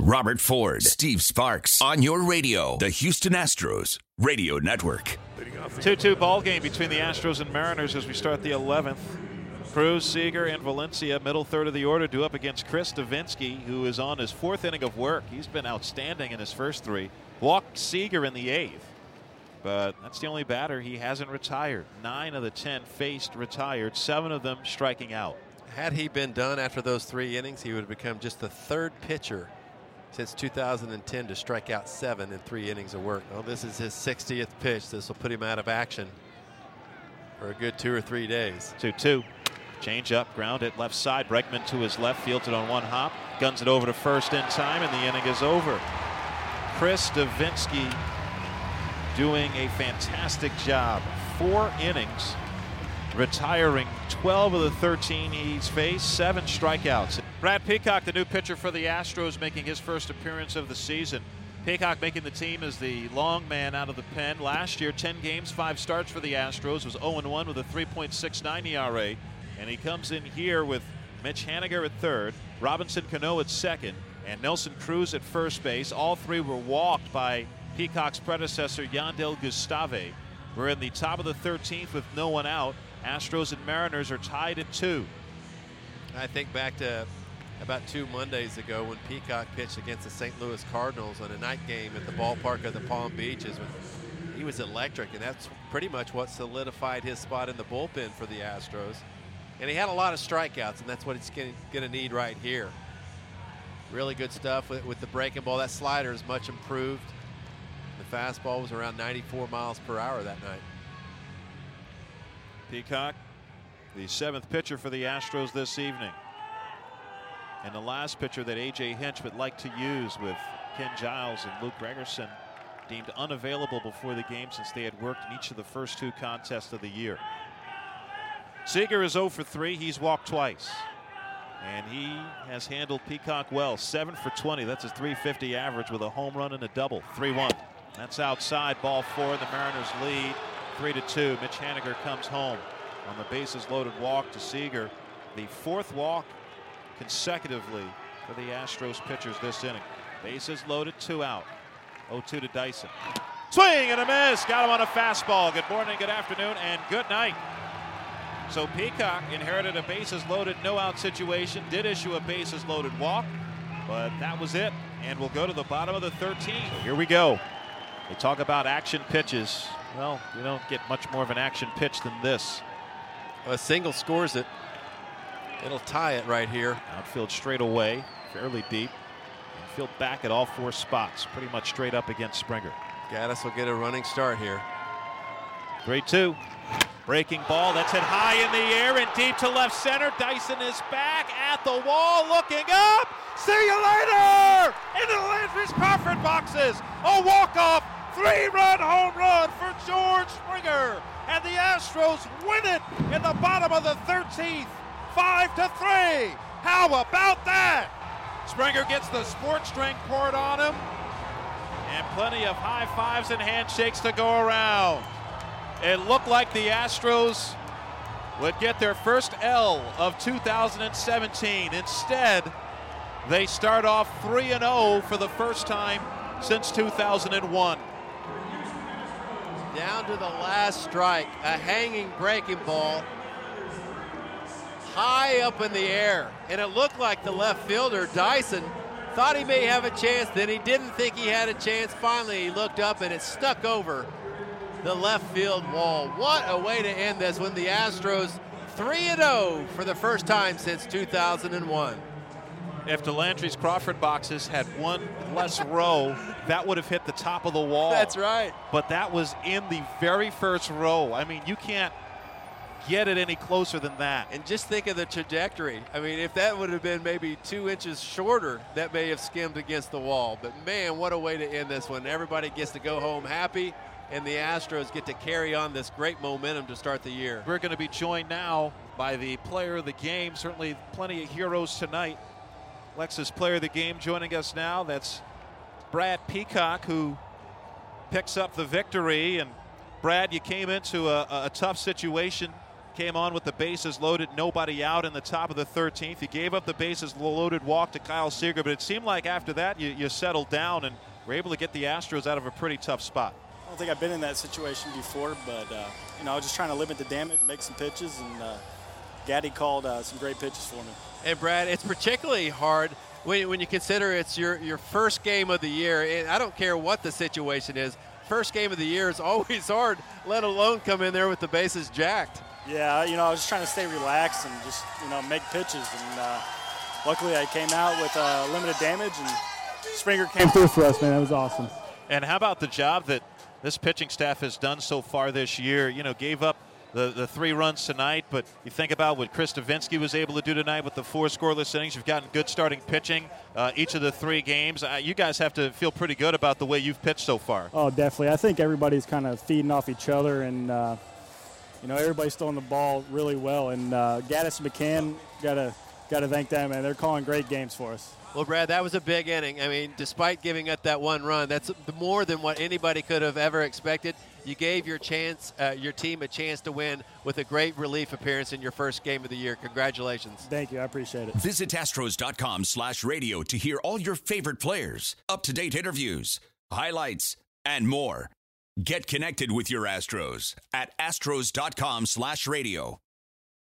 Robert Ford, Steve Sparks on your radio, the Houston Astros Radio Network. 2 2 ball game between the Astros and Mariners as we start the 11th. Cruz, Seager, and Valencia, middle third of the order, do up against Chris Devenski, who is on his fourth inning of work. He's been outstanding in his first three. Walked Seager in the eighth, but that's the only batter he hasn't retired. Nine of the ten faced retired, seven of them striking out. Had he been done after those three innings, he would have become just the third pitcher since 2010 to strike out seven in three innings of work. Well, this is his 60th pitch. This will put him out of action for a good two or three days. 2 2. Change up, ground it left side. Bregman to his left, fields it on one hop, guns it over to first in time, and the inning is over. Chris Devenski doing a fantastic job. Four innings, retiring 12 of the 13 he's faced, seven strikeouts. Brad Peacock, the new pitcher for the Astros, making his first appearance of the season. Peacock making the team as the long man out of the pen. Last year, 10 games, 5 starts for the Astros, was 0-1 with a 3.69 ERA. And he comes in here with Mitch Haniger at third, Robinson Cano at second, and Nelson Cruz at first base. All three were walked by Peacock's predecessor, Jandel Gustave. We're in the top of the 13th with no one out. Astros and Mariners are tied at two. I think back to about two Mondays ago when Peacock pitched against the St. Louis Cardinals on a night game at the ballpark of the Palm Beaches. He was electric, and that's pretty much what solidified his spot in the bullpen for the Astros. And he had a lot of strikeouts, and that's what he's going to need right here. Really good stuff with, with the breaking ball. That slider is much improved. The fastball was around 94 miles per hour that night. Peacock, the seventh pitcher for the Astros this evening. And the last pitcher that A.J. Hinch would like to use with Ken Giles and Luke Gregerson deemed unavailable before the game since they had worked in each of the first two contests of the year. Seager is 0 for 3. He's walked twice. And he has handled Peacock well. 7 for 20. That's his 350 average with a home run and a double. 3 1. That's outside. Ball four. The Mariners lead. 3 to 2. Mitch Haniger comes home on the bases loaded walk to Seager. The fourth walk consecutively for the Astros pitchers this inning. Bases loaded, two out. 0-2 to Dyson. Swing and a miss. Got him on a fastball. Good morning, good afternoon, and good night. So Peacock inherited a bases loaded, no out situation. Did issue a bases loaded walk, but that was it. And we'll go to the bottom of the 13. So here we go. They talk about action pitches. Well, you don't get much more of an action pitch than this. A single scores it. It'll tie it right here. Outfield straight away, fairly deep. Field back at all four spots, pretty much straight up against Springer. Gattis will get a running start here. 3 2. Breaking ball that's hit high in the air and deep to left center. Dyson is back at the wall, looking up. See you later! Into the Landry's Crawford boxes. A walk-off three-run home run for George Springer, and the Astros win it in the bottom of the 13th, five to three. How about that? Springer gets the sports drink poured on him, and plenty of high fives and handshakes to go around. It looked like the Astros would get their first L of 2017. Instead, they start off 3 0 for the first time since 2001. Down to the last strike, a hanging breaking ball high up in the air. And it looked like the left fielder, Dyson, thought he may have a chance, then he didn't think he had a chance. Finally, he looked up and it stuck over the left field wall. What a way to end this when the Astros 3 0 for the first time since 2001. If the Landry's Crawford boxes had one less row, that would have hit the top of the wall. That's right. But that was in the very first row. I mean, you can't get it any closer than that. And just think of the trajectory. I mean, if that would have been maybe two inches shorter, that may have skimmed against the wall. But man, what a way to end this one. Everybody gets to go home happy, and the Astros get to carry on this great momentum to start the year. We're going to be joined now by the player of the game. Certainly, plenty of heroes tonight. Lexus player of the game joining us now. That's Brad Peacock, who picks up the victory. And Brad, you came into a, a tough situation came on with the bases loaded, nobody out in the top of the 13th. He gave up the bases loaded walk to Kyle Seager, but it seemed like after that you, you settled down and were able to get the Astros out of a pretty tough spot. I don't think I've been in that situation before, but uh, you know, I was just trying to limit the damage, make some pitches, and uh, Gaddy called uh, some great pitches for me. And Brad, it's particularly hard when, when you consider it's your, your first game of the year. And I don't care what the situation is. First game of the year is always hard, let alone come in there with the bases jacked. Yeah, you know, I was just trying to stay relaxed and just, you know, make pitches. And uh, luckily I came out with uh, limited damage and Springer came through for us, man. That was awesome. And how about the job that this pitching staff has done so far this year? You know, gave up the, the three runs tonight, but you think about what Chris Devenski was able to do tonight with the four scoreless innings. You've gotten good starting pitching uh, each of the three games. Uh, you guys have to feel pretty good about the way you've pitched so far. Oh, definitely. I think everybody's kind of feeding off each other, and uh, you know everybody's throwing the ball really well. And uh, Gattis McCann got to got to thank them, man. They're calling great games for us. Well, Brad, that was a big inning. I mean, despite giving up that one run, that's more than what anybody could have ever expected. You gave your chance, uh, your team a chance to win with a great relief appearance in your first game of the year. Congratulations. Thank you. I appreciate it. Visit Astros.com slash radio to hear all your favorite players, up to date interviews, highlights, and more. Get connected with your Astros at Astros.com slash radio.